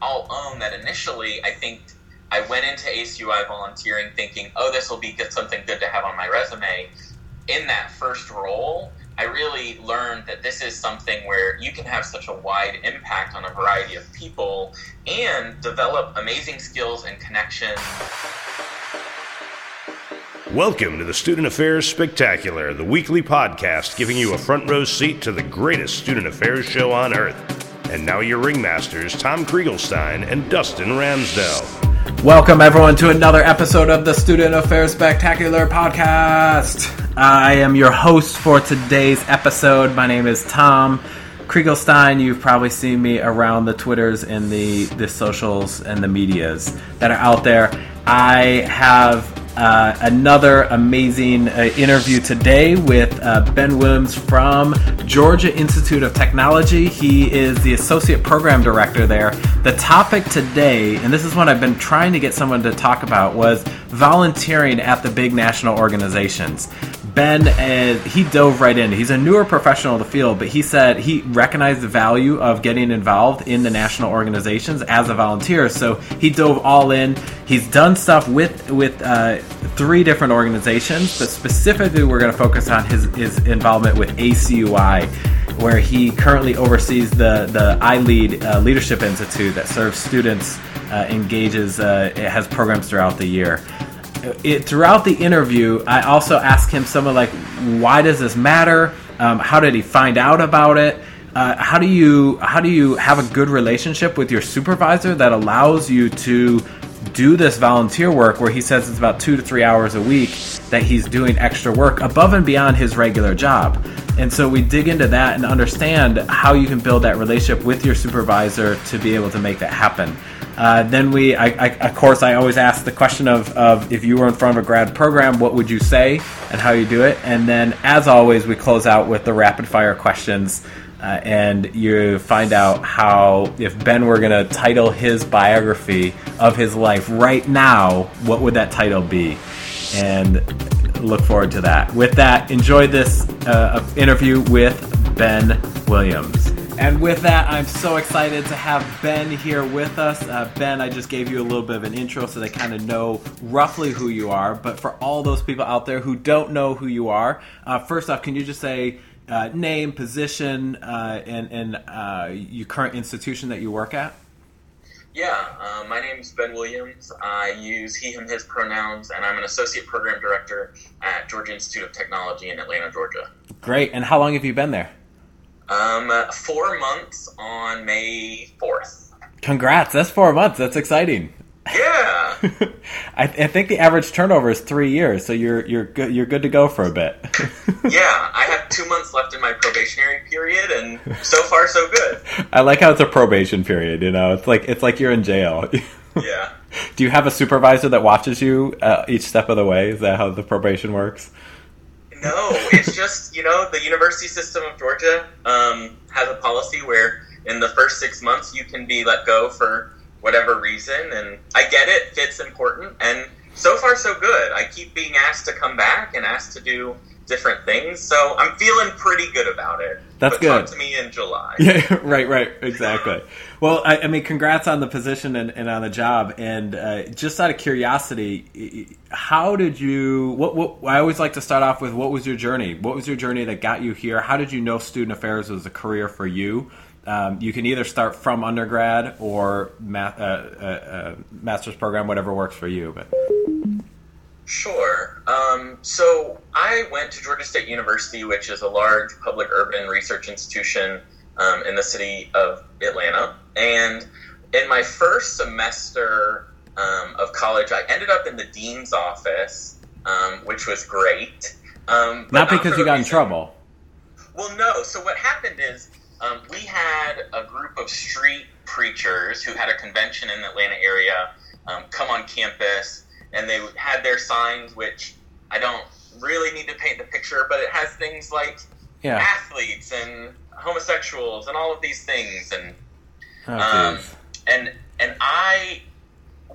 I'll own that initially I think I went into ACUI volunteering thinking, oh, this will be good, something good to have on my resume. In that first role, I really learned that this is something where you can have such a wide impact on a variety of people and develop amazing skills and connections. Welcome to the Student Affairs Spectacular, the weekly podcast giving you a front row seat to the greatest student affairs show on earth. And now your ringmasters, Tom Krieglstein and Dustin Ramsdell. Welcome, everyone, to another episode of the Student Affairs Spectacular podcast. I am your host for today's episode. My name is Tom Krieglstein. You've probably seen me around the Twitters and the, the socials and the medias that are out there. I have uh, another amazing uh, interview today with uh, Ben Williams from Georgia Institute of Technology. He is the Associate Program Director there. The topic today, and this is what I've been trying to get someone to talk about, was volunteering at the big national organizations. Ben, uh, he dove right in. He's a newer professional of the field, but he said he recognized the value of getting involved in the national organizations as a volunteer. So he dove all in. He's done stuff with with uh, three different organizations, but specifically, we're going to focus on his his involvement with ACUI where he currently oversees the the iLead uh, Leadership Institute that serves students, uh, engages, uh, has programs throughout the year it, throughout the interview, I also asked him some of like, why does this matter? Um, how did he find out about it? Uh, how do you how do you have a good relationship with your supervisor that allows you to do this volunteer work where he says it's about two to three hours a week that he's doing extra work above and beyond his regular job. And so we dig into that and understand how you can build that relationship with your supervisor to be able to make that happen. Uh, then we, I, I, of course, I always ask the question of, of if you were in front of a grad program, what would you say and how you do it? And then, as always, we close out with the rapid fire questions. Uh, and you find out how, if Ben were going to title his biography of his life right now, what would that title be? And look forward to that. With that, enjoy this uh, interview with Ben Williams. And with that, I'm so excited to have Ben here with us. Uh, ben, I just gave you a little bit of an intro so they kind of know roughly who you are. But for all those people out there who don't know who you are, uh, first off, can you just say uh, name, position, uh, and, and uh, your current institution that you work at? Yeah, uh, my name is Ben Williams. I use he, him, his pronouns, and I'm an associate program director at Georgia Institute of Technology in Atlanta, Georgia. Great. And how long have you been there? Um, four months on May 4th. Congrats. That's four months. That's exciting. Yeah. I, I, think the average turnover is three years, so you're you're good you're good to go for a bit. yeah, I have two months left in my probationary period, and so far so good. I like how it's a probation period. You know, it's like it's like you're in jail. yeah. Do you have a supervisor that watches you uh, each step of the way? Is that how the probation works? No, it's just you know the university system of Georgia um, has a policy where in the first six months you can be let go for whatever reason, and I get it. Fit's important, and so far so good. I keep being asked to come back and asked to do different things, so I'm feeling pretty good about it. That's but good. Talk to me in July. Yeah, right, right, exactly. well, I, I, mean, congrats on the position and, and on the job. And uh, just out of curiosity, how did you? What, what? I always like to start off with what was your journey? What was your journey that got you here? How did you know student affairs was a career for you? Um, you can either start from undergrad or math, uh, uh, uh master's program, whatever works for you. But Sure. Um, so I went to Georgia State University, which is a large public urban research institution um, in the city of Atlanta. And in my first semester um, of college, I ended up in the dean's office, um, which was great. Um, not because you got reason. in trouble. Well, no. So what happened is um, we had a group of street preachers who had a convention in the Atlanta area come on campus and they had their signs, which I don't really need to paint the picture, but it has things like yeah. athletes and homosexuals and all of these things, and oh, um, and and I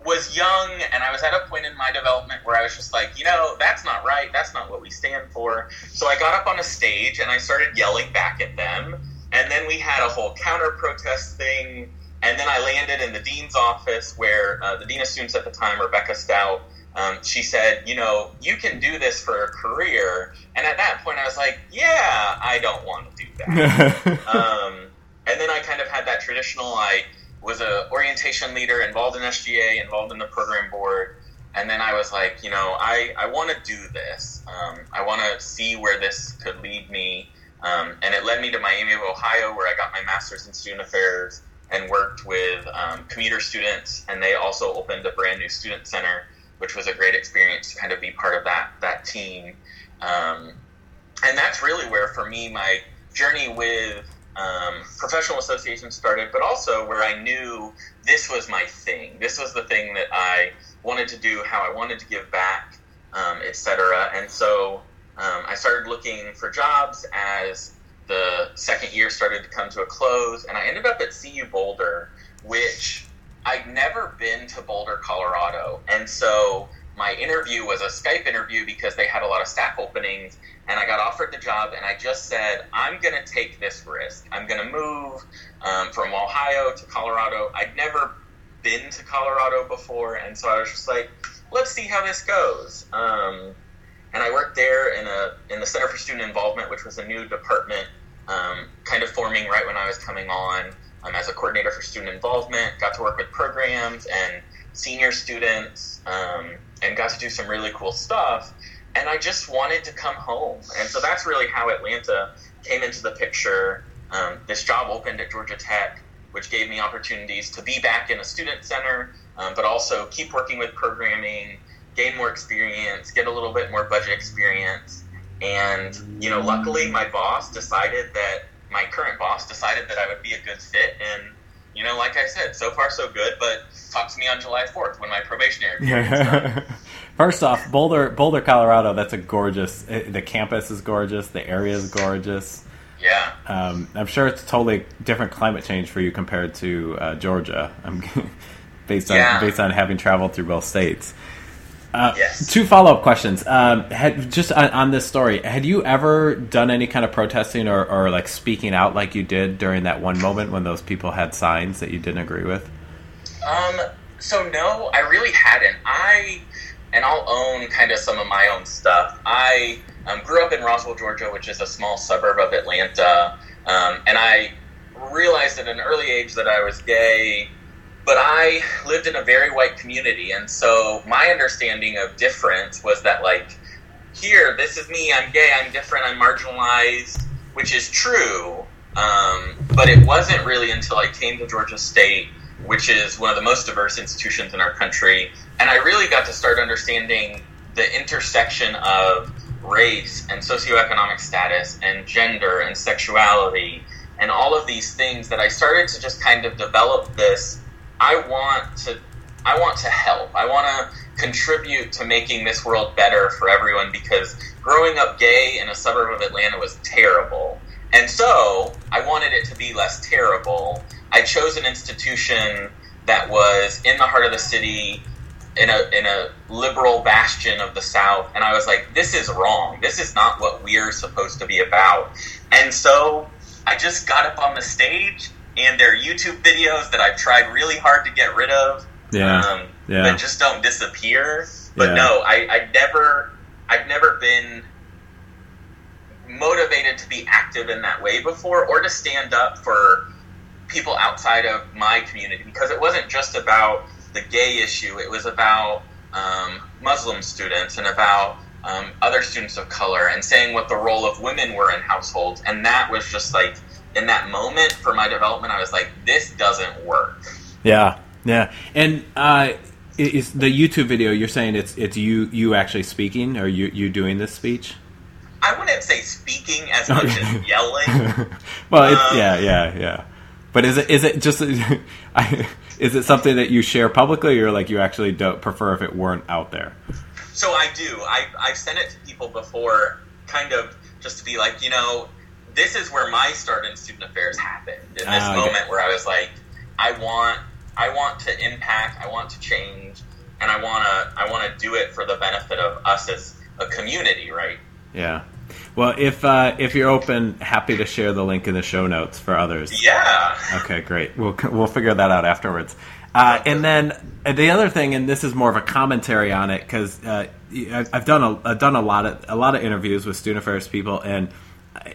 was young and I was at a point in my development where I was just like, you know, that's not right. That's not what we stand for. So I got up on a stage and I started yelling back at them. And then we had a whole counter protest thing and then I landed in the dean's office where uh, the dean of students at the time, Rebecca Stout, um, she said, you know, you can do this for a career. And at that point, I was like, yeah, I don't want to do that. um, and then I kind of had that traditional, I was a orientation leader involved in SGA, involved in the program board. And then I was like, you know, I, I want to do this. Um, I want to see where this could lead me. Um, and it led me to Miami of Ohio, where I got my master's in student affairs and worked with um, commuter students. And they also opened a brand new student center which was a great experience to kind of be part of that that team. Um, and that's really where, for me, my journey with um, professional associations started, but also where I knew this was my thing. This was the thing that I wanted to do, how I wanted to give back, um, etc. And so um, I started looking for jobs as the second year started to come to a close, and I ended up at CU Boulder, which I'd never been to Boulder, Colorado, and so my interview was a Skype interview because they had a lot of staff openings, and I got offered the job, and I just said, I'm going to take this risk. I'm going to move um, from Ohio to Colorado. I'd never been to Colorado before, and so I was just like, let's see how this goes. Um, and I worked there in a in the Center for Student Involvement, which was a new department, um, kind of forming right when I was coming on um, as a coordinator for student involvement. Got to work with programs and senior students, um, and got to do some really cool stuff. And I just wanted to come home, and so that's really how Atlanta came into the picture. Um, this job opened at Georgia Tech, which gave me opportunities to be back in a student center, um, but also keep working with programming, gain more experience, get a little bit more budget experience. And, you know, luckily my boss decided that my current boss decided that I would be a good fit. And, you know, like I said, so far so good, but talk to me on July 4th when my probationary period First off, Boulder, Boulder, Colorado, that's a gorgeous, eh, the campus is gorgeous, the area is gorgeous. Yeah. Um, I'm sure it's totally different climate change for you compared to uh, Georgia. based on yeah. based on having traveled through both states. Uh, yes. Two follow up questions. Um, had, just on, on, this story, had you ever done any kind of protesting or, or, like speaking out like you did during that one moment when those people had signs that you didn't agree with? Um. So no, I really hadn't. I and I'll own kind of some of my own stuff. I um, grew up in Roswell, Georgia, which is a small suburb of Atlanta, um, and I realized at an early age that I was gay but I lived in a very white community, and so my understanding of difference was that like here, this is me, I'm gay, I'm different, I'm marginalized, which is true. Um, but it wasn't really until I came to Georgia State, which is one of the most diverse institutions in our country, and I really got to start understanding the intersection of race and socioeconomic status and gender and sexuality and all of these things that I started to just kind of develop this I want to I want to help. I want to contribute to making this world better for everyone because growing up gay in a suburb of Atlanta was terrible. And so I wanted it to be less terrible. I chose an institution that was in the heart of the city in a in a liberal bastion of the South, and I was like, this is wrong. This is not what we're supposed to be about. And so I just got up on the stage and their YouTube videos that I've tried really hard to get rid of. Yeah. Um, yeah. But just don't disappear. But yeah. no, I, I never, I've never been motivated to be active in that way before, or to stand up for people outside of my community because it wasn't just about the gay issue. It was about um, Muslim students and about um, other students of color and saying what the role of women were in households. And that was just like in that moment for my development, I was like, this doesn't work. Yeah, yeah, and uh, is the YouTube video you're saying it's it's you you actually speaking or you you doing this speech? I wouldn't say speaking as much as yelling. well, um, yeah, yeah, yeah. But is it is it just is it something that you share publicly, or like you actually don't prefer if it weren't out there? So I do. I I've sent it to people before, kind of just to be like, you know, this is where my start in student affairs happened. In this uh, moment where I was like, I want, I want to impact, I want to change, and I want to, I want to do it for the benefit of us as a community, right? Yeah. Well, if uh, if you're open, happy to share the link in the show notes for others. Yeah. Okay, great. We'll we'll figure that out afterwards. Uh, and then the other thing, and this is more of a commentary on it because uh, I've done a I've done a lot of a lot of interviews with student affairs people, and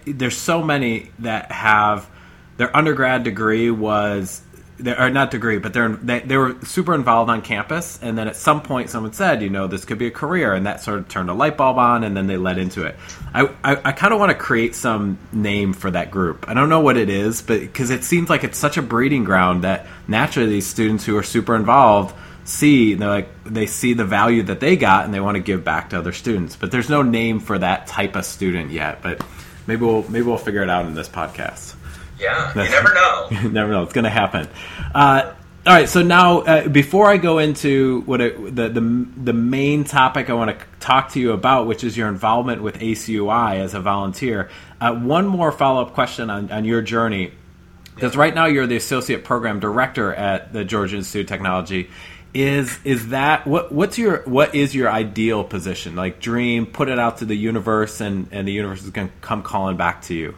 there's so many that have their undergrad degree was or uh, not degree, but they're they, they were super involved on campus, and then at some point someone said, you know, this could be a career, and that sort of turned a light bulb on, and then they led into it. I I, I kind of want to create some name for that group. I don't know what it is, but because it seems like it's such a breeding ground that naturally these students who are super involved see they're like they see the value that they got and they want to give back to other students but there's no name for that type of student yet but maybe we'll maybe we'll figure it out in this podcast yeah, you never know. you never know. It's going to happen. Uh, all right. So now, uh, before I go into what it, the, the the main topic I want to talk to you about, which is your involvement with ACUI as a volunteer, uh, one more follow up question on, on your journey, because right now you're the associate program director at the Georgia Institute of Technology. Is is that what what's your what is your ideal position? Like dream, put it out to the universe, and and the universe is going to come calling back to you.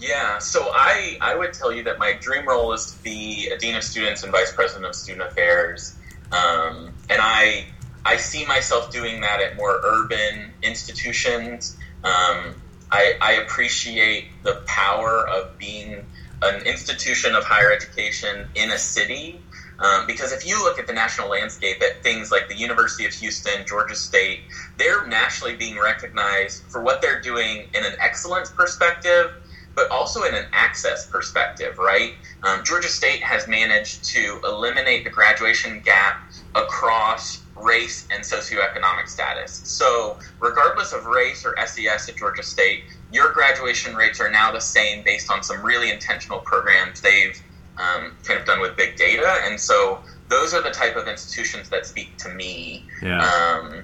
Yeah, so I, I would tell you that my dream role is to be a dean of students and vice president of student affairs, um, and I I see myself doing that at more urban institutions. Um, I, I appreciate the power of being an institution of higher education in a city. Um, because if you look at the national landscape at things like the University of Houston, Georgia State, they're nationally being recognized for what they're doing in an excellence perspective but also in an access perspective, right? Um, Georgia State has managed to eliminate the graduation gap across race and socioeconomic status. So, regardless of race or SES at Georgia State, your graduation rates are now the same based on some really intentional programs they've um, kind of done with big data. And so, those are the type of institutions that speak to me. Yeah. Um,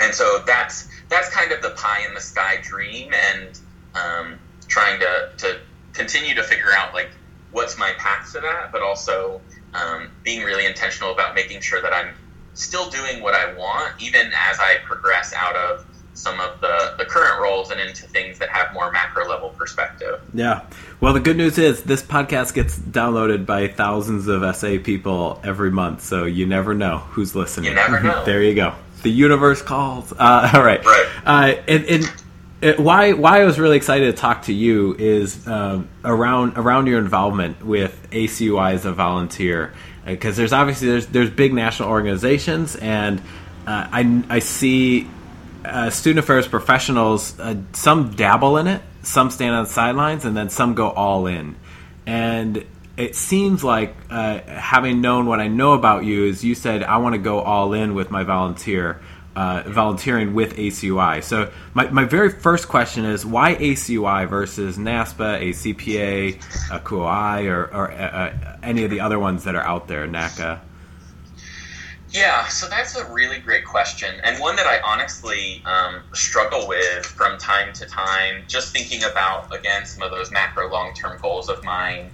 and so that's that's kind of the pie in the sky dream, and um, trying to, to continue to figure out like what's my path to that, but also um, being really intentional about making sure that I'm still doing what I want, even as I progress out of some of the, the current roles and into things that have more macro level perspective. Yeah. Well, the good news is this podcast gets downloaded by thousands of SA people every month, so you never know who's listening. You never know. there you go. The universe calls. Uh, all right. Right. Uh, and, and it, why why I was really excited to talk to you is um, around around your involvement with ACUI as a volunteer because uh, there's obviously there's there's big national organizations and uh, I I see uh, student affairs professionals uh, some dabble in it some stand on the sidelines and then some go all in and it seems like uh, having known what I know about you is you said I want to go all in with my volunteer uh, volunteering with ACUI. So my, my very first question is why ACUI versus NASPA, ACPA, uh, QOI, or, or uh, uh, any of the other ones that are out there, NACA? Yeah, so that's a really great question, and one that I honestly um, struggle with from time to time. Just thinking about again some of those macro long term goals of mine,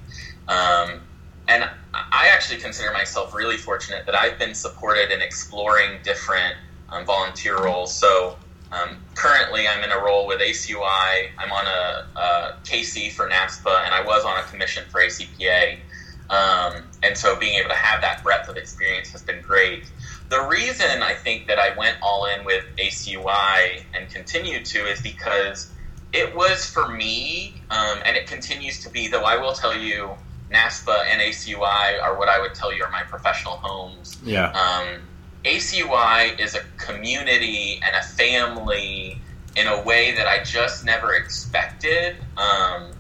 um, and I actually consider myself really fortunate that I've been supported in exploring different um, volunteer roles. So um, currently, I'm in a role with ACUI. I'm on a, a, KC for NASPA, and I was on a commission for ACPA. Um, and so, being able to have that breadth of experience has been great. The reason I think that I went all in with ACUI and continue to is because it was for me, um, and it continues to be. Though I will tell you, NASPA and ACUI are what I would tell you are my professional homes. Yeah. Um, ACUI is a community and a family in a way that I just never expected. Um,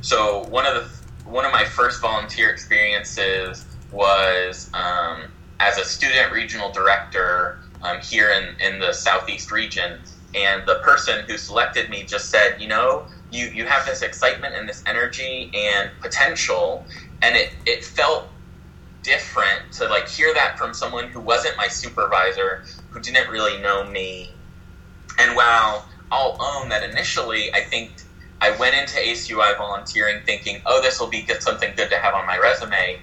so one of the one of my first volunteer experiences was um, as a student regional director um, here in, in the southeast region, and the person who selected me just said, you know, you you have this excitement and this energy and potential, and it it felt different to like hear that from someone who wasn't my supervisor, who didn't really know me. And while I'll own that initially, I think I went into ACUI volunteering thinking, oh, this will be something good to have on my resume.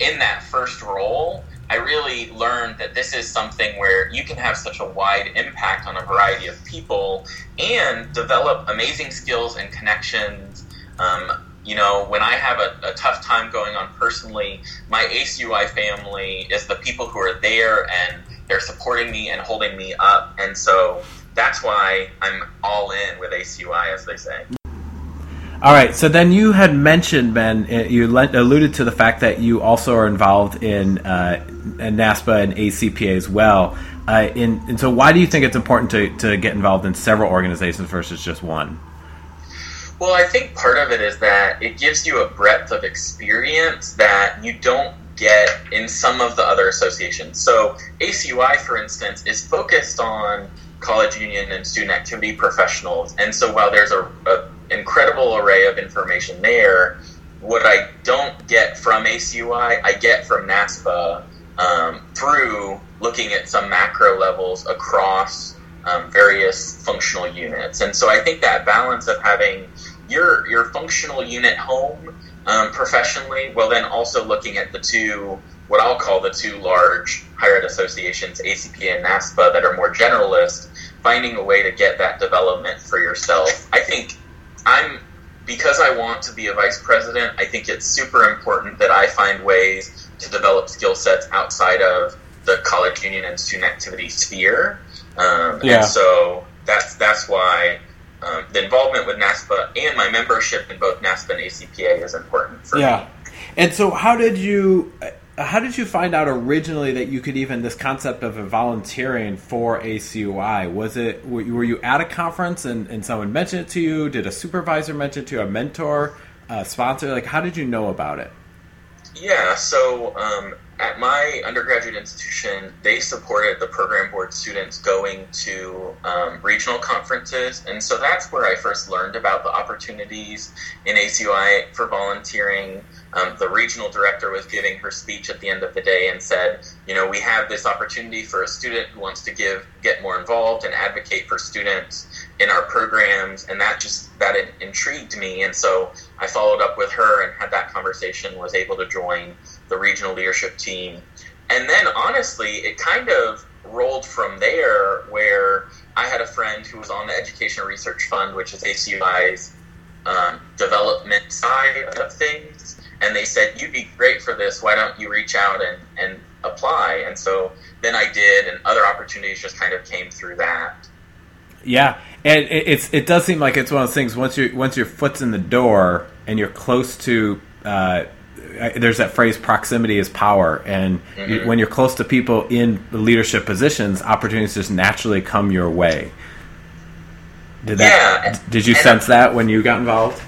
In that first role, I really learned that this is something where you can have such a wide impact on a variety of people and develop amazing skills and connections. Um, you know, when I have a, a, tough time going on personally, my ACUI family is the people who are there and they're supporting me and holding me up. And so that's why I'm all in with ACUI, as they say. All right. So then you had mentioned, Ben, uh, you alluded to the fact that you also are involved in, uh, NASPA and ACPA as well. Uh, in, and so, why do you think it's important to, to get involved in several organizations versus just one? Well, I think part of it is that it gives you a breadth of experience that you don't get in some of the other associations. So, ACUI, for instance, is focused on college union and student activity professionals. And so, while there's a, incredible array of information there. What I don't get from ACUI, I get from NASPA um, through looking at some macro levels across um, various functional units. And so I think that balance of having your your functional unit home um, professionally, while then also looking at the two, what I'll call the two large higher ed associations, ACPA and NASPA, that are more generalist, finding a way to get that development for yourself. I think I'm because I want to be a vice president. I think it's super important that I find ways to develop skill sets outside of the college union and student activity sphere. Um, yeah. And so that's that's why um, the involvement with NASPA and my membership in both NASPA and ACPA is important for yeah. me. Yeah. And so, how did you how did you find out originally that you could even this concept of volunteering for ACUI? Was it were you at a conference and, and someone mentioned it to you? Did a supervisor mention it to you? A mentor, a sponsor? Like, how did you know about it? Yeah, so um, at my undergraduate institution, they supported the program board students going to um, regional conferences. And so that's where I first learned about the opportunities in ACUI for volunteering. Um, the regional director was giving her speech at the end of the day and said, you know, we have this opportunity for a student who wants to give, get more involved and advocate for students in our programs. And that just, that intrigued me. And so I followed up with her and had that conversation, was able to join the regional leadership team. And then honestly, it kind of rolled from there where I had a friend who was on the Education Research Fund, which is ACUI's um, development side of things. And they said, You'd be great for this. Why don't you reach out and, and apply? And so then I did, and other opportunities just kind of came through that. Yeah, and it's it does seem like it's one of those things. Once you once your foot's in the door and you're close to uh, there's that phrase proximity is power and mm-hmm. you, when you're close to people in leadership positions opportunities just naturally come your way did that yeah. did you sense that when you got involved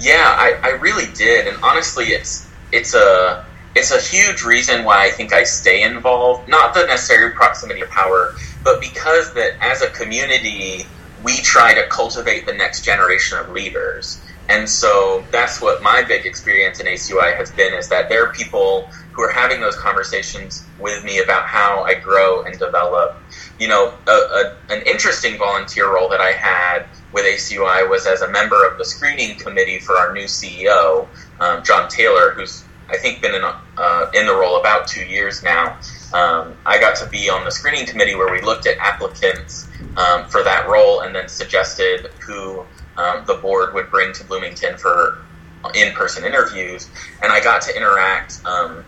yeah I, I really did and honestly it's it's a it's a huge reason why I think I stay involved not the necessary proximity of power but because that as a community we try to cultivate the next generation of leaders and so that's what my big experience in ACUI has been is that there are people who are having those conversations with me about how I grow and develop. You know, a, a, an interesting volunteer role that I had with ACUI was as a member of the screening committee for our new CEO, um, John Taylor, who's I think been in, uh, in the role about two years now. Um, I got to be on the screening committee where we looked at applicants um, for that role and then suggested who um, the board would bring to Bloomington for in-person interviews, and I got to interact um,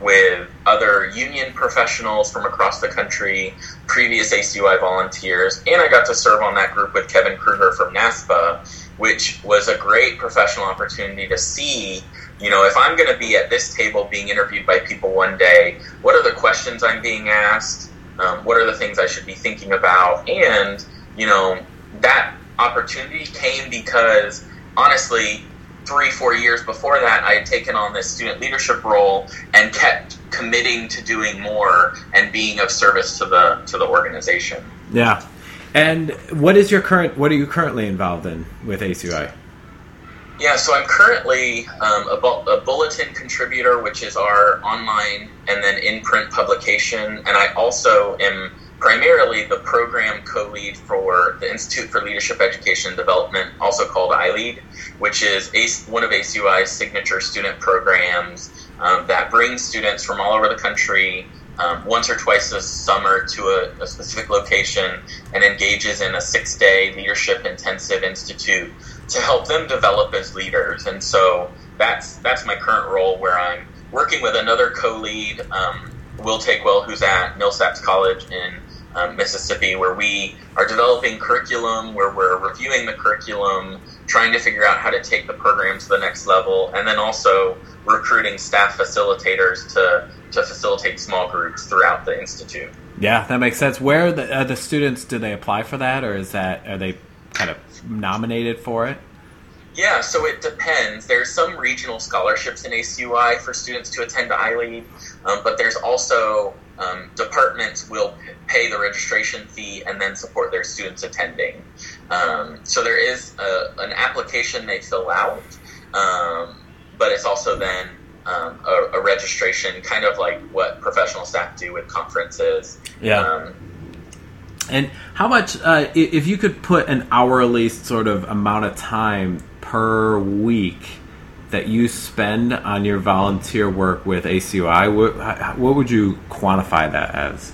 with other union professionals from across the country, previous ACUI volunteers, and I got to serve on that group with Kevin Kruger from NASPA, which was a great professional opportunity to see. You know, if I'm going to be at this table being interviewed by people one day, what are the questions I'm being asked? Um, what are the things I should be thinking about? And, you know, that opportunity came because honestly, three, four years before that, I had taken on this student leadership role and kept committing to doing more and being of service to the to the organization. Yeah. And what is your current? What are you currently involved in with ACUI? Yeah, so I'm currently um, a, bu- a, bulletin contributor, which is our online and then in print publication, and I also am primarily the program co-lead for the Institute for Leadership Education and Development, also called iLead, which is one of ACUI's signature student programs um, that brings students from all over the country um, once or twice a summer to a, a, specific location and engages in a six day leadership intensive institute to help them develop as leaders. And so that's that's my current role where I'm working with another co lead, um, Will Takewell, who's at Millsaps College in um, Mississippi, where we are developing curriculum, where we're reviewing the curriculum, trying to figure out how to take the program to the next level, and then also recruiting staff facilitators to, to facilitate small groups throughout the institute. Yeah, that makes sense. Where the, the students do they apply for that, or is that are they kind of nominated for it? Yeah, so it depends. There's some regional scholarships in ACUI for students to attend iLead, um, but there's also um, departments will pay the registration fee and then support their students attending. Um, so there is a, an application they fill out, um, but it's also then um, a, a, registration, kind of like what professional staff do with conferences. Yeah. And how much, uh, if you could put an hourly sort of amount of time per week that you spend on your volunteer work with ACUI, what, what would you quantify that as?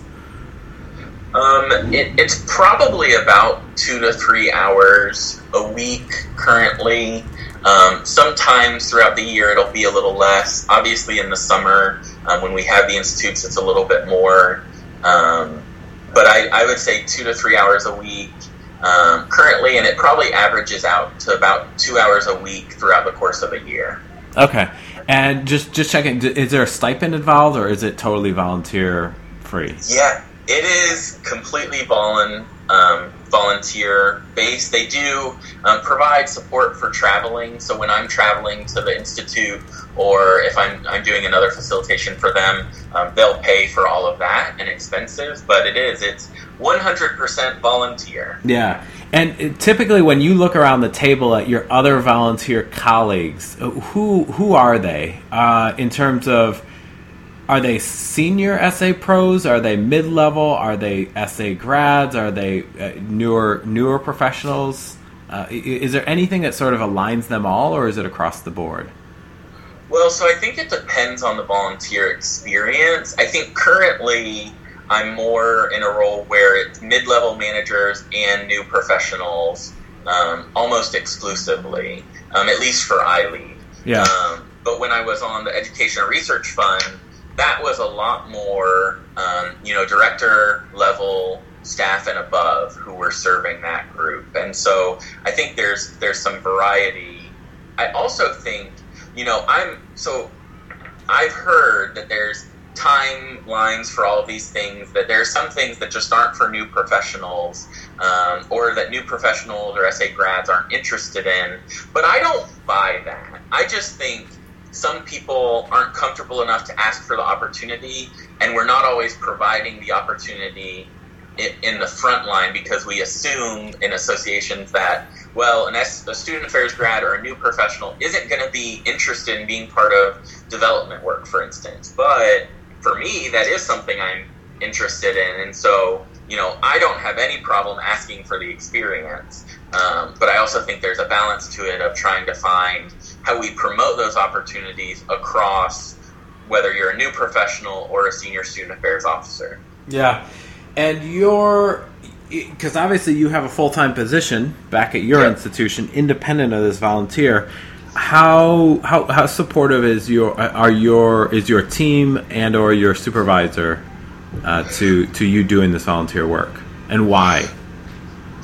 Um, it, it's probably about two to three hours a week currently. Um, sometimes throughout the year it'll be a little less. Obviously, in the summer um, when we have the institutes, it's a little bit more. Um, but I, I, would say two to three hours a week um, currently, and it probably averages out to about two hours a week throughout the course of a year. Okay, and just just checking, is there a stipend involved, or is it totally volunteer free? Yeah, it is completely volun, um, volunteer base. They do um, provide support for traveling. So when I'm traveling to the institute, or if I'm, I'm doing another facilitation for them, um, they'll pay for all of that and expenses. But it is it's 100% volunteer. Yeah. And typically, when you look around the table at your other volunteer colleagues, uh, who who are they uh, in terms of are they senior SA pros? Are they mid level? Are they SA grads? Are they uh, newer newer professionals? Uh, is there anything that sort of aligns them all, or is it across the board? Well, so I think it depends on the volunteer experience. I think currently I'm more in a role where it's mid level managers and new professionals um, almost exclusively, um, at least for iLead. Yeah. Um, but when I was on the Education Research Fund, that was a lot more, um, you know, director level staff and above who were serving that group. And so I think there's there's some variety. I also think, you know, I'm so I've heard that there's timelines for all these things that there are some things that just aren't for new professionals um, or that new professionals or SA grads aren't interested in. But I don't buy that. I just think some people aren't comfortable enough to ask for the opportunity, and we're not always providing the opportunity in, the front line because we assume in associations that well, an S, a student affairs grad or a new professional isn't going to be interested in being part of development work, for instance. But for me, that is something I'm interested in. And so, you know, I don't have any problem asking for the experience. Um, but I also think there's a balance to it of trying to find how we promote those opportunities across whether you're a new professional or a senior student affairs officer. Yeah. And you're, because obviously you have a full time position back at your yep. institution, independent of this volunteer how how how supportive is your are your is your team and or your supervisor uh, to to you doing this volunteer work and why?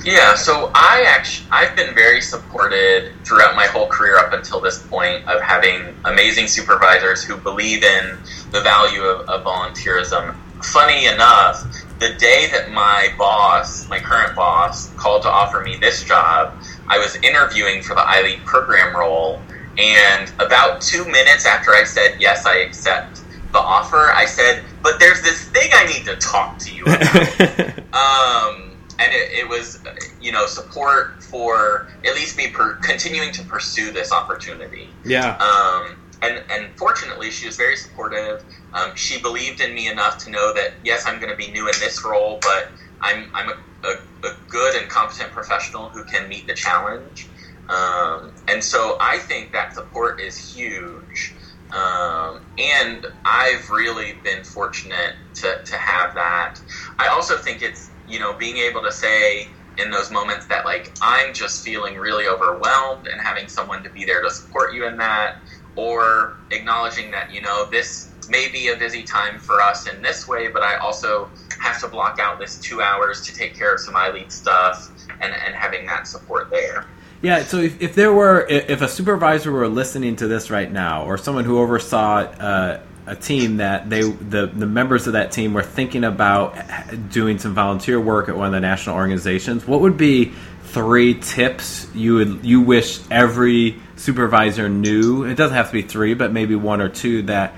Yeah, so I actually I've been very supported throughout my whole career up until this point of having amazing supervisors who believe in the value of, of volunteerism. Funny enough, the day that my boss, my current boss, called to offer me this job, I was interviewing for the iLead program role, and about two minutes after I said yes, I accept the offer, I said, "But there's this thing I need to talk to you about." um, and it, it, was, you know, support for at least me per- continuing to pursue this opportunity. Yeah. Um, and and fortunately, she was very supportive. Um, she believed in me enough to know that yes, I'm going to be new in this role, but I'm I'm a, a, a good and competent professional who can meet the challenge. Um, and so I think that support is huge. Um, and I've really been fortunate to, to have that. I also think it's, you know, being able to say in those moments that, like, I'm just feeling really overwhelmed and having someone to be there to support you in that, or acknowledging that, you know, this may be a busy time for us in this way, but I also have to block out this two hours to take care of some iLead stuff and, and having that support there. Yeah, so if, if there were, if a supervisor were listening to this right now, or someone who oversaw uh, a team that they, the, the members of that team were thinking about doing some volunteer work at one of the national organizations, what would be three tips you would you wish every supervisor knew? It doesn't have to be three, but maybe one or two that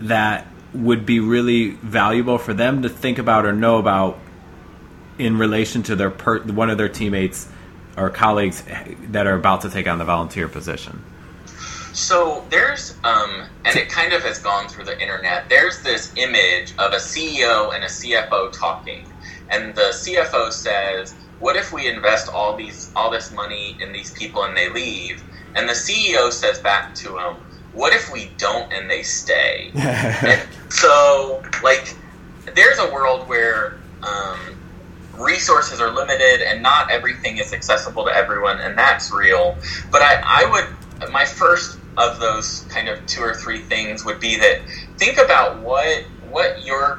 that would be really valuable for them to think about or know about in relation to their per, one of their teammates or colleagues that are about to take on the volunteer position? So there's, um, and it kind of has gone through the internet. There's this image of a CEO and a CFO talking, and the CFO says, "What if we invest all these all this money in these people and they leave?" And the CEO says back to him, "What if we don't and they stay?" and so, like, there's a world where um, resources are limited and not everything is accessible to everyone, and that's real. But I, I would, my first of those kind of two or three things would be that think about what what your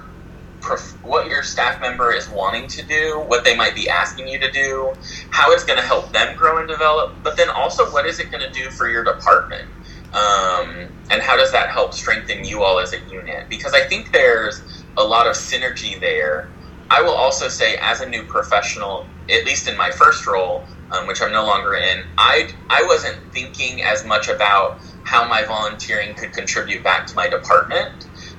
what your staff member is wanting to do, what they might be asking you to do, how it's going to help them grow and develop, but then also what is it going to do for your department, um, and how does that help strengthen you all as a unit? Because I think there's a lot of synergy there I will also say, as a new professional, at least in my first role, um, which I'm no longer in, I I wasn't thinking as much about how my volunteering could contribute back to my department,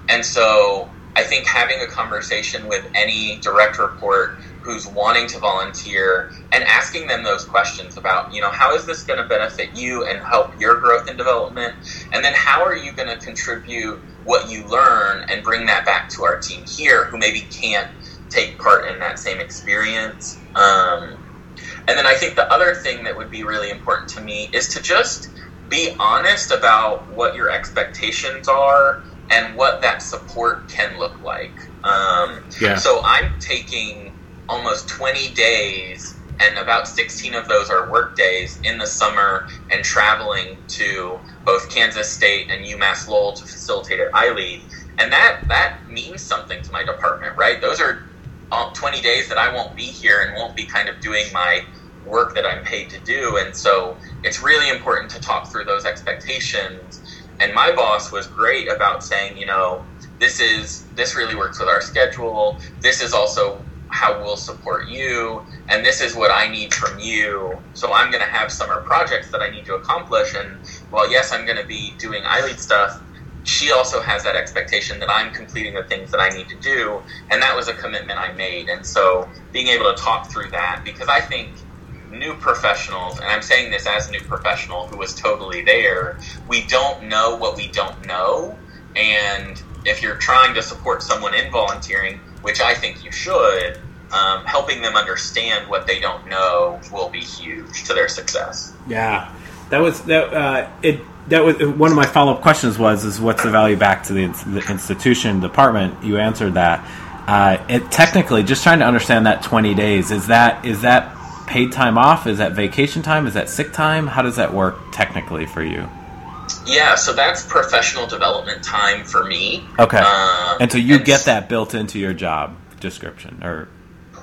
and so I think having a conversation with any direct report who's wanting to volunteer and asking them those questions about, you know, how is this going to benefit you and help your growth and development? And then how are you going to contribute what you learn and bring that back to our team here who maybe can't take part in that same experience. Um, and then I think the other thing that would be really important to me is to just be honest about what your expectations are and what that support can look like. Um, yeah. So I'm taking almost 20 days, and about 16 of those are work days in the summer, and traveling to both Kansas State and UMass Lowell to facilitate at iLead. And that that means something to my department, right? Those are 20 days that I won't be here and won't be kind of doing my work that I'm paid to do. And so it's really important to talk through those expectations. And my boss was great about saying, you know, this is this really works with our schedule. This is also how we'll support you, and this is what I need from you. So I'm going to have summer projects that I need to accomplish. And while yes, I'm going to be doing iLead stuff, she also has that expectation that I'm completing the things that I need to do, and that was a commitment I made. And so being able to talk through that, because I think new professionals, and I'm saying this as a new professional who was totally there, we don't know what we don't know. And if you're trying to support someone in volunteering, which I think you should, um, helping them understand what they don't know will be huge to their success. Yeah, that was that. Uh, it that was one of my follow up questions was is what's the value back to the, the institution department? You answered that. Uh, it technically just trying to understand that 20 days is that is that paid time off? Is that vacation time? Is that sick time? How does that work technically for you? Yeah, so that's professional development time for me. Okay, uh, and so you get that built into your job description, or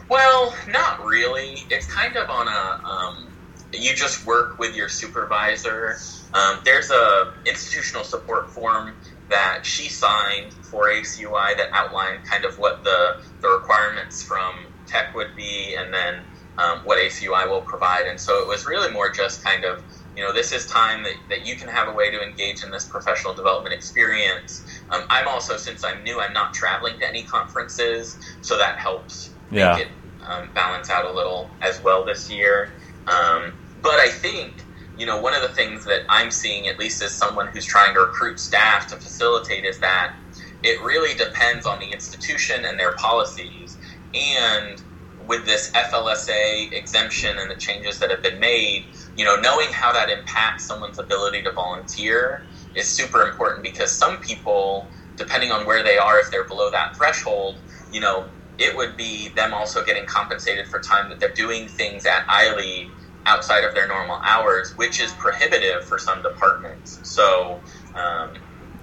well, not really. It's kind of on a um, you just work with your supervisor um, there's a institutional support form that she signed for ACUI that outlined kind of what the, the requirements from tech would be and then um, what ACUI will provide. And so it was really more just kind of, you know, this is time that, that you can have a way to engage in this professional development experience. Um, I'm also, since I'm new, I'm not traveling to any conferences, so that helps yeah. make it um, balance out a little as well this year. Um, but I think you know, one of the things that I'm seeing, at least as someone who's trying to recruit staff to facilitate, is that it really depends on the institution and their policies. And with this FLSA exemption and the changes that have been made, you know, knowing how that impacts someone's ability to volunteer is super important because some people, depending on where they are, if they're below that threshold, you know, it would be them also getting compensated for time that they're doing things at ILE outside of their normal hours, which is prohibitive for some departments. So, um,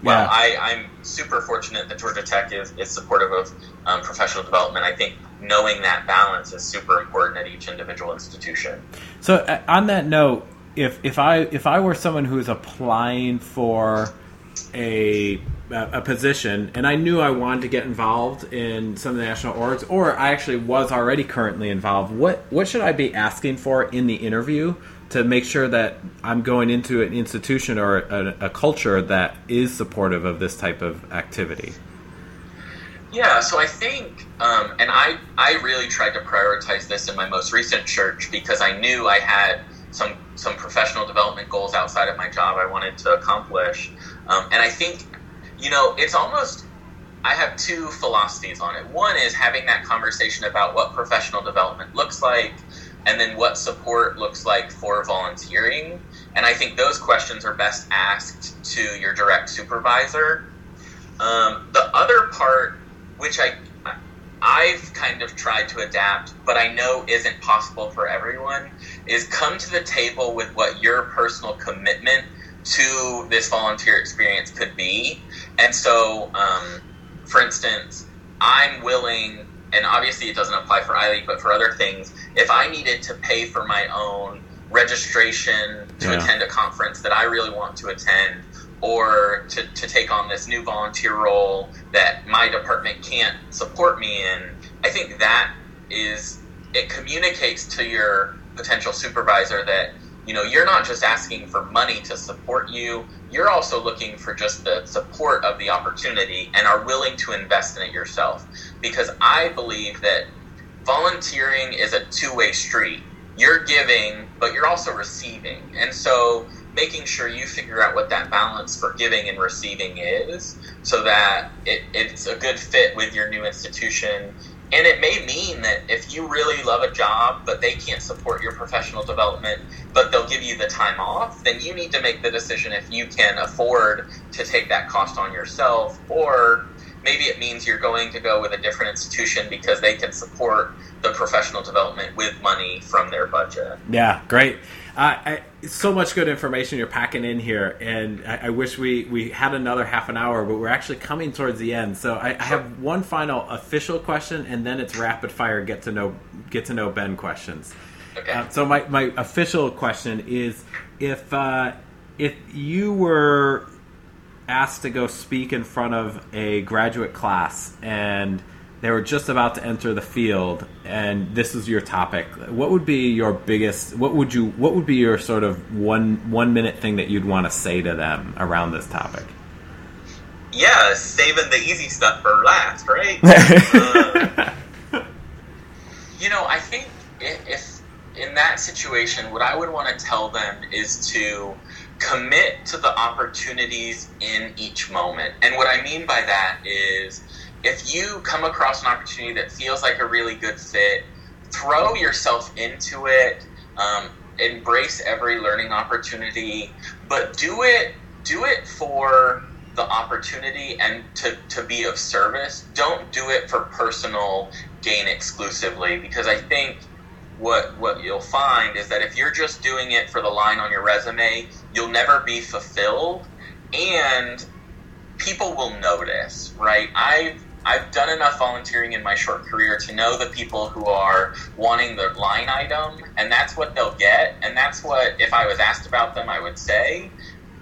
well, yeah. I, I'm super fortunate that Georgia Tech is, is supportive of um, professional development. I think knowing that balance is super important at each individual institution. So, uh, on that note, if if I if I were someone who is applying for a a position and I knew I wanted to get involved in some of the national orgs, or I actually was already currently involved, what what should I be asking for in the interview to make sure that I'm going into an institution or a, a culture that is supportive of this type of activity? Yeah, so I think, um, and I I really tried to prioritize this in my most recent church because I knew I had some some professional development goals outside of my job I wanted to accomplish, um, and I think you know it's almost I have two philosophies on it. One is having that conversation about what professional development looks like, and then what support looks like for volunteering. And I think those questions are best asked to your direct supervisor. Um, the other part, which I I've kind of tried to adapt, but I know isn't possible for everyone, is come to the table with what your personal commitment to this volunteer experience could be. And so, um, for instance, I'm willing, and obviously it doesn't apply for ILE, but for other things, if I needed to pay for my own registration to yeah. attend a conference that I really want to attend, or to, to take on this new volunteer role that my department can't support me in, I think that is, it communicates to your potential supervisor that, you know, you're not just asking for money to support you, you're also looking for just the support of the opportunity and are willing to invest in it yourself. Because I believe that volunteering is a two way street. You're giving, but you're also receiving. And so making sure you figure out what that balance for giving and receiving is so that it, it's a good fit with your new institution. And it may mean that if you really love a job, but they can't support your professional development, but they'll give you the time off, then you need to make the decision if you can afford to take that cost on yourself or maybe it means you're going to go with a different institution because they can support the professional development with money from their budget. Yeah, great. I, so much good information you're packing in here, and I, I, wish we, we had another half an hour, but we're actually coming towards the end. So I, I have one final official question, and then it's rapid fire get to know get to know Ben questions. Okay. Uh, so my, my official question is if uh, if you were asked to go speak in front of a graduate class and they were just about to enter the field and this is your topic. What would be your biggest what would you what would be your sort of one one minute thing that you'd want to say to them around this topic? Yeah saving the easy stuff for last right? Uh, you know i think if, if in that situation what i would want to tell them is to commit to the opportunities in each moment. And what I mean by that is if you come across an opportunity that feels like a really good fit, throw yourself into it. Um, embrace every learning opportunity, but do it do it for the opportunity and to, to be of service. Don't do it for personal gain exclusively because I think what what you'll find is that if you're just doing it for the line on your resume, you'll never be fulfilled and people will notice, right? I've I've done enough volunteering in my short career to know the people who are wanting the line item, and that's what they'll get, and that's what, if I was asked about them, I would say,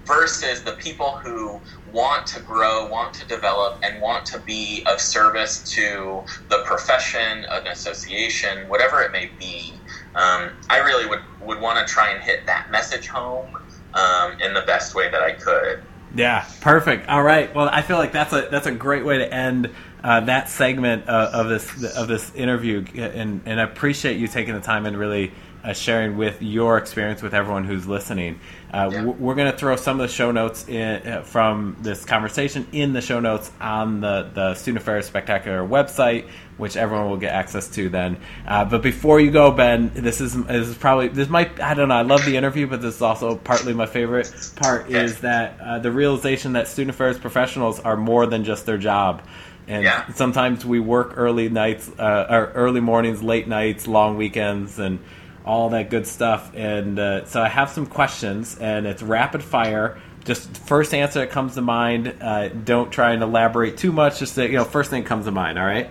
versus the people who want to grow, want to develop, and want to be of service to the profession, an association, whatever it may be. Um, I really would, would want to try and hit that message home um, in the best way that I could. Yeah, perfect. All right. Well, I feel like that's a that's a great way to end uh, that segment uh, of this of this interview, and and I appreciate you taking the time and really uh, sharing with your experience with everyone who's listening. Uh, Yeah. We're going to throw some of the show notes in, uh, from this conversation in the show notes on the, the Student Affairs Spectacular website, which everyone will get access to then. Uh, but before you go, Ben, this is this is probably this might I don't know. I love the interview, but this is also partly my favorite part is that uh, the realization that student affairs professionals are more than just their job. And Yeah. sometimes we work early nights, uh, or early mornings, late nights, long weekends, and all that good stuff. And uh, so I have some questions, and it's rapid fire. Just first answer that comes to mind. Uh, don't try and elaborate too much. Just say, you know, first thing that comes to mind. All right.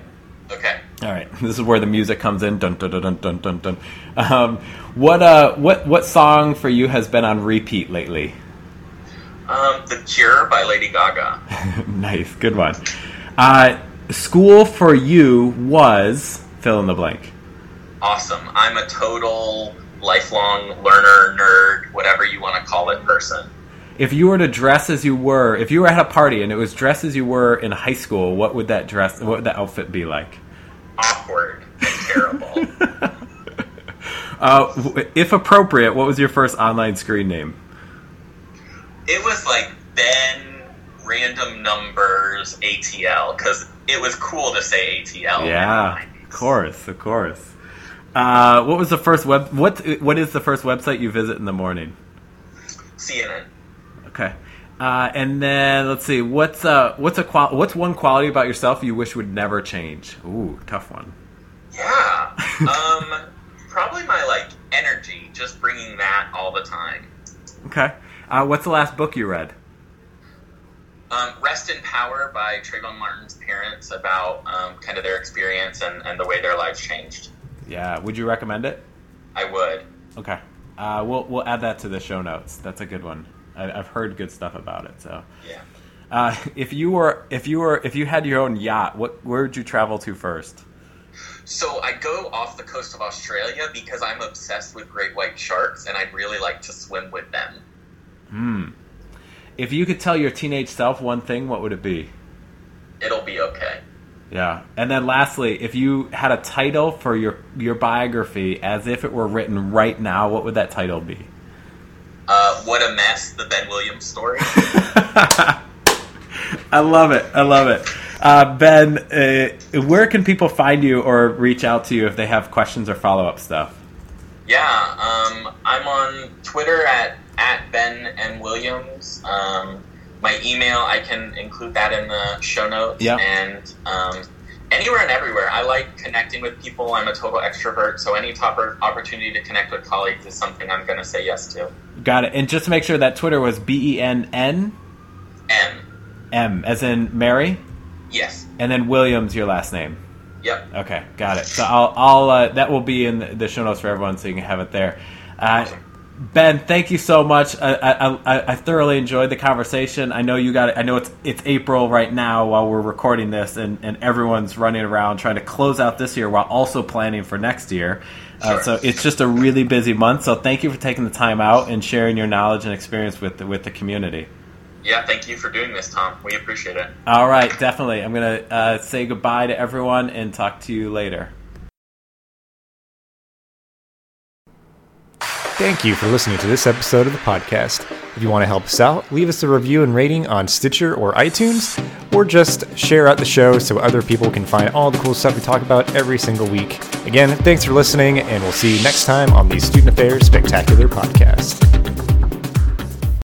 Okay. All right. This is where the music comes in. Dun dun dun dun dun dun. dun. Um, what uh, what what song for you has been on repeat lately? Um, the Cure by Lady Gaga. nice, good one. Uh, school for you was fill in the blank. Awesome. I'm a total lifelong learner, nerd, whatever you want to call it, person. If you were to dress as you were, if you were at a party and it was dress as you were in high school, what would that dress, what would that outfit be like? Awkward and terrible. Uh, if appropriate, what was your first online screen name? it was like Ben random numbers ATL because it was cool to say ATL. Yeah, of course, of course. Uh, what was the first web? What what is the first website you visit in the morning? CNN. Okay. Uh, and then let's see. What's uh what's a qual- what's one quality about yourself you wish would never change? Ooh, tough one. Yeah. um, probably my like energy, just bringing that all the time. Okay. Uh, what's the last book you read? Um, Rest in Power by Trayvon Martin's parents about um, kind of their experience and, and the way their lives changed. Yeah. Would you recommend it? I would. Okay. Uh, we'll we'll add that to the show notes. That's a good one. I, I've heard good stuff about it. So, Yeah. uh, if you were if you were if you had your own yacht, what where would you travel to first? So I go off the coast of Australia because I'm obsessed with great white sharks and I'd really like to swim with them. Hmm. If you could tell your teenage self one thing, what would it be? It'll be okay. Yeah. And then lastly, if you had a title for your your biography as if it were written right now, what would that title be? Uh, what a mess, the Ben Williams story. I love it. I love it. Uh, ben, uh, where can people find you or reach out to you if they have questions or follow up stuff? yeah, um, I'm on Twitter at, at Ben M. Williams. Um, my email, I can include that in the show notes. Yeah. And um, anywhere and everywhere. I like connecting with people. I'm a total extrovert, so any top opportunity to connect with colleagues is something I'm going to say yes to. Got it. And just to make sure that Twitter was B E N N M. M, as in Mary, Yes. and then Williams, your last name. Yep. Okay, got it. So I'll, I'll uh, that will be in the show notes for everyone, so you can have it there. Uh, ben, thank you so much. I, I, I, thoroughly enjoyed the conversation. I know you got. it. I know it's it's April right now while we're recording this, and, and everyone's running around trying to close out this year while also planning for next year. Uh, so it's just a really busy month. So thank you for taking the time out and sharing your knowledge and experience with the, with the community. Yeah, thank you for doing this, Tom. We appreciate it. All right, definitely. I'm gonna uh, say goodbye to everyone and talk to you later. Thank you for listening to this episode of the podcast. If you want to help us out, leave us a review and rating on Stitcher or iTunes, or just share out the show so other people can find all the cool stuff we talk about every single week. Again, thanks for listening, and we'll see you next time on the Student Affairs Spectacular Podcast.